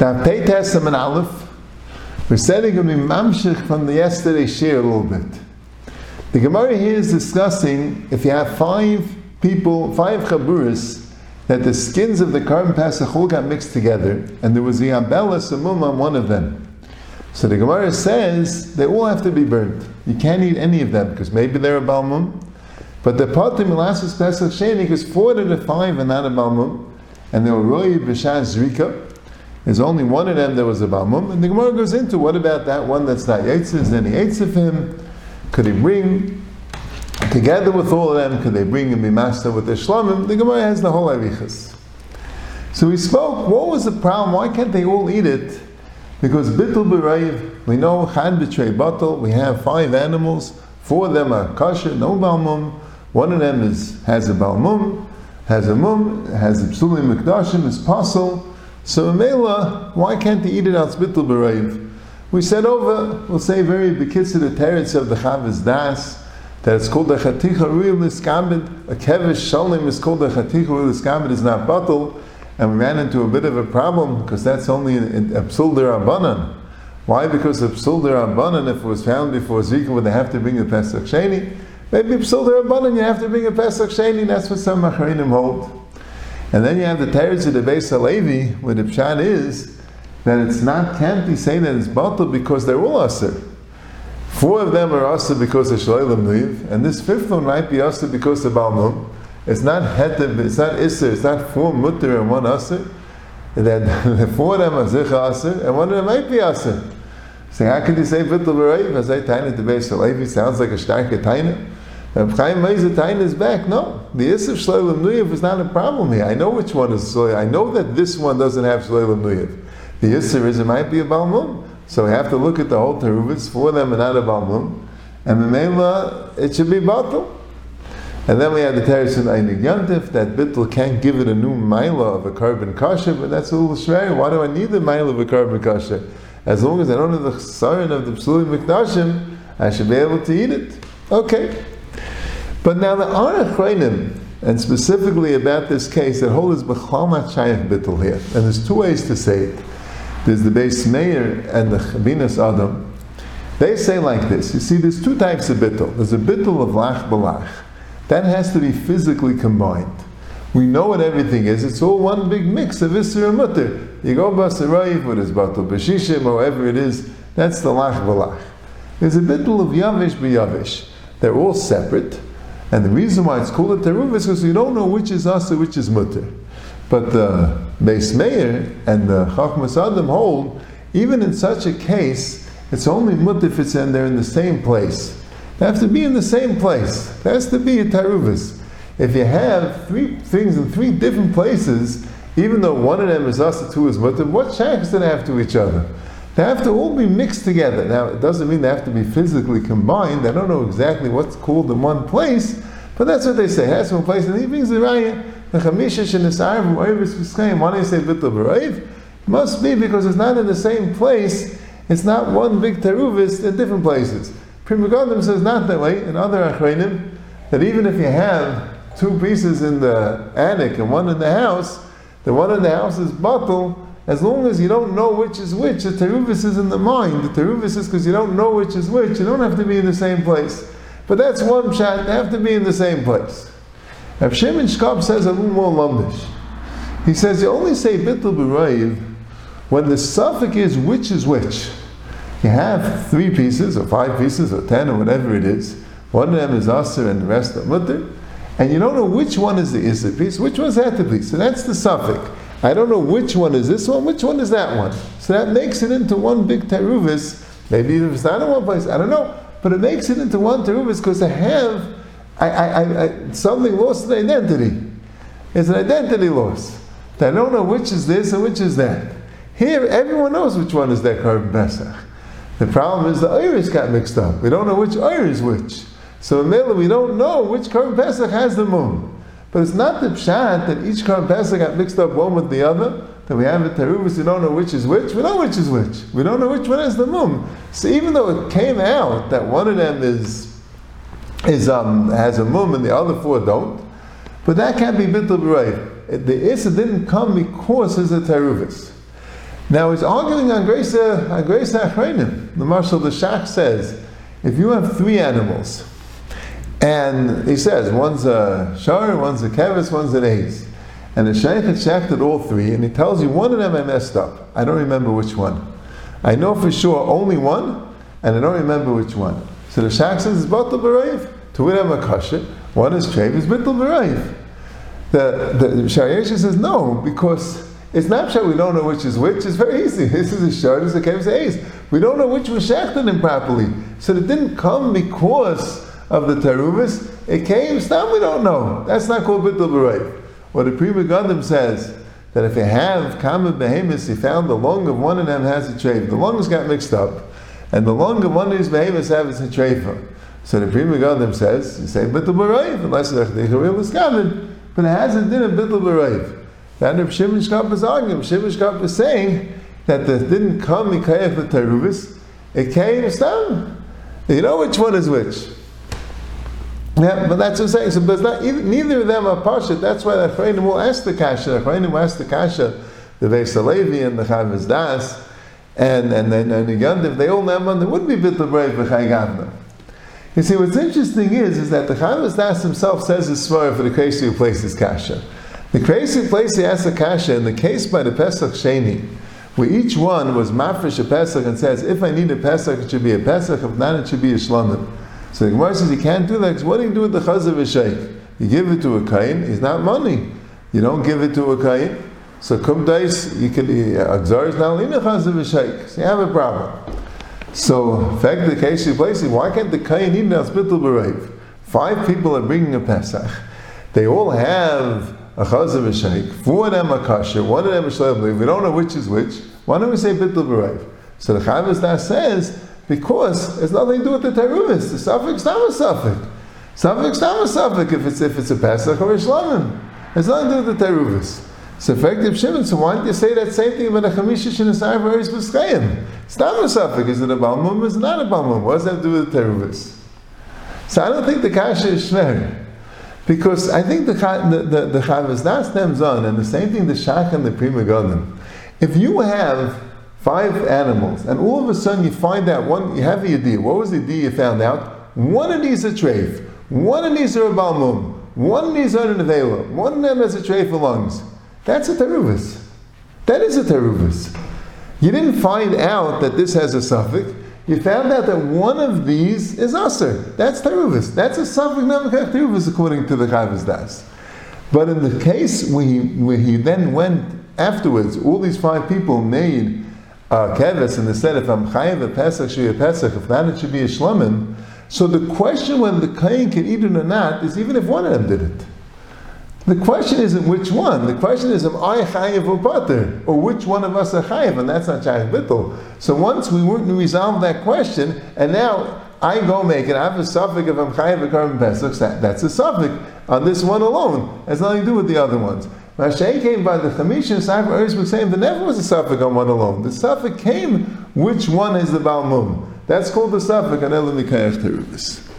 Now, Pei Testament Aleph, we're setting up a mamshich from the yesterday share a little bit. The Gemara here is discussing if you have five people, five chaburis, that the skins of the Korban Pesach all got mixed together, and there was the abella samum on one of them. So the Gemara says they all have to be burnt. You can't eat any of them because maybe they're a balmum. But the patim milasis pesach sheni because four of the five are not a balmum, and they were roy b'shas zrika. There's only one of them that was a balmum, and the Gemara goes into what about that one that's not yitzis? Then he hates of him. Could he bring together with all of them? Could they bring and be master with the shlamim? The Gemara has the whole arichas. So we spoke. What was the problem? Why can't they all eat it? Because bittul b'rayv, we know chan b'trei batal. We have five animals. Four of them are kosher, no balmum. One of them is has a balmum, has a mum, has a psulim mikdashim, is pasul. So Mela, why can't they eat it out bittul b'rayv? We said over, we'll say very bekitz the teretz of the Chavis Das, that it's called the Chaticha Real Iskambid, a Kevish Shalim is called the Chaticha Real Iskambid, is not batal, and we ran into a bit of a problem because that's only a Psul Rabbanan. Why? Because a Psul Rabbanan, if it was found before Zrika, would they have to bring the Pesach Sheni? Maybe Psul Rabbanan, you have to bring a Pesach Sheni, that's what some Macharinim hold. And then you have the teretz of the Beis Halevi, where the Pshat is, that it's not, can't be saying that it's batal because they're all aser. Four of them are aser because of shloilam nuiv, and this fifth one might be aser because of balmum. It's not hetev, it's not iser, it's not four mutter and one aser. That four of them are zicha aser, and one of them might be aser. So how can you say vittel b'reiv? As I taina to Beis Halevi sounds like a taina. Reb Chaim Meizer is back. No, the isser shloilam nuiv is not a problem here. I know which one is shloilam. I know that this one doesn't have shloilam nuiv. The Yisr is it might be a Balmum. So we have to look at the whole Teruvas for them and not a Balmum. And the Mela, it should be Batal. And then we have the Teres in Einig Yantif, that Bittel can't give it a new Mila of a carbon kasha, but that's a little shver. Why do I need the Mila of a carbon kasha? As long as I don't have the Chasarin of the Psulim Mikdashim, I should be able to eat it. Okay. But now the Arach and specifically about this case, that whole is Shayach Bittel here. And there's two ways to say it. There's the Beis Meir and the Chachmas Adam. They say like this. You see, there's two types of bittul. There's a bittul of lach balach. That has to be physically combined. We know what everything is. It's all one big mix of Isser and Mutter. You go Basarayif, what is Batul or whatever it is, that's the Lach Balach. There's a bittul of Yavish B'Yavish. They're all separate. And the reason why it's called a Teruv is because you don't know which is Asa, which is Mutter. But the Beis Meir and the Chachmas Adam hold, even in such a case, it's only mut if it's in there in the same place. They have to be in the same place. There has to be a taruvis. If you have three things in three different places, even though one of them is us, two is mutter, what chance do they have to each other? They have to all be mixed together. Now, it doesn't mean they have to be physically combined. I don't know exactly what's called in one place, but that's what they say. That's one place, and he brings the raya. The chamisha shenisar v'oivis v'skayim. Why do you say bittul b'roiv? Must be because it's not in the same place. It's not one big teruvis in different places. Pri Megadim says not that way. In other achreinim, that even if you have two pieces in the attic and one in the house, the one in the house is batul. As long as you don't know which is which, the teruvis is in the mind. The teruvis is because you don't know which is which. You don't have to be in the same place. But that's one shot. They have to be in the same place. Rav Shimon Shkop says a little more lumdish. He says you only say bittul b'rayv when the suffix is which is which. You have three pieces, or five pieces, or ten, or whatever it is. One of them is aser and the rest are mutter. And you don't know which one is the isser piece, which one's the piece. So that's the suffix. I don't know which one is this one, which one is that one. So that makes it into one big teruvis. Maybe it's not in one place, I don't know. But it makes it into one teruvis because I have I, I, I, something lost the identity. It's an identity loss. I don't know which is this and which is that. Here, everyone knows which one is that Korban Pesach. The problem is the iris got mixed up. We don't know which iris is which. So in Mela, we don't know which Korban Pesach has the moon. But it's not the pshat that each Korban Pesach got mixed up one with the other. That we have a teruvis, we don't know which is which. We know which is which. We don't know which one is the moon. So even though it came out that one of them is is um, has a mum and the other four don't. But that can't be bittul b'rayv. The Issa didn't come because it's a teruvis. Now he's arguing on Grace on Grace Achreinim. The Marshal the Shach says, if you have three animals, and he says one's a shar, one's a kevis, one's an ace, and the Shaykh had shafted all three, and he tells you one of them I messed up. I don't remember which one. I know for sure only one, and I don't remember which one. So the Shach says it's Batal. Two of them are kosher, one is treif, it's Batal B'Raiv. The, the says no, because it's not we don't know which is which. It's very easy. This is a shard, this is a kevis ace. We don't know which was shechted improperly. So it didn't come because of the taruvis. It came, still we don't know. That's not called bittul b'rayv. What the Pri Megadim says, that if you have common behemoths, he found the lung of one of them has a treif. The lungs got mixed up, and the lung of one of these behemoths has a treifa. So the Pri Megadim says, you say bittul b'rayv, unless it's real iskavid, but it has a din of bittul b'rayv. That Reb Shimon Shkop is arguing. Shimon Shkop is saying that this didn't come Mikayach the Teruvis, it came Stam. You know which one is which. Yeah, but that's what I'm saying. So there's not, neither of them are Pasha. That's why the Achrayim will ask the Kasha. The will ask the Kasha, the Beis Halevi and the Chavaz Das, and, and, and, and the Yandiv, they all one. there would be Bittul Brave B'chai You see, what's interesting is, is that the Chavaz Das himself says his svara for the case who places Kasha. The crazy place he asks a kasha in the case by the Pesach Sheni, where each one was mafresh a Pesach and says, if I need a Pesach, it should be a Pesach, if not, it should be a Shlamim. So the Gemara says you can't do that because what do you do with the chazav sheikh? You give it to a kain, It's not money. You don't give it to a kain. So kum dais, you can uh, exar is now lina chazav sheikh. So you have a problem. So, fact, the case you place why can't the kain eat an hospital berev? Five people are bringing a Pesach. They all have a chazav a sheikh, four of them are kasher, one of them is shlev we don't know which is which, why don't we say bittul b'rayv? So the Chavaz Da says, because it's nothing to do with the teruvis, the suffix not a suffix. Suffix not a suffix if it's, if it's a Pesach or a shlamim. It's nothing to do with the teruvis. So effective Shimon, so why don't you say that same thing about a chamisha shenasar v'eris b'skayim? It's not a suffix, is it a balmum, is it not a balmum? What does that do with the teruvis? So I don't think the kasha is shmer. Because I think the the the, the Chavaz stems on, and the same thing the Shach and the Pri Megadim. If you have five animals, and all of a sudden you find out one, you have the idea. What was the idea you found out? One of these is a treif, one of these are a balmum, one of these are an avela, one of them has a treif for lungs. That's a teruvis. That is a teruvis. You didn't find out that this has a suffix you found out that one of these is Aser. That's Teruvis. That's a Safik Namakach Teruvis according to the Chavaz Das. But in the case where he, where he then went afterwards, all these five people made uh, keves and they said, if I'm chayiv a pesach, should be a pesach. If not, it should be a shlamim. So the question whether the kain can eat it or not is even if one of them did it. The question isn't which one. The question is, am I chayiv or pater? Or which one of us are chayiv? And that's not chayiv bittul. So once we wouldn't resolve that question, and now I go make it, I have a suffix of I'm chayiv a korban pesach, that, that's a suffix on this one alone. It has nothing to do with the other ones. Rashi came by the Chamisha, Safra Eris was saying there never was a suffix on one alone. The suffix came, which one is the Balmum? That's called the suffix on Elam Terubis.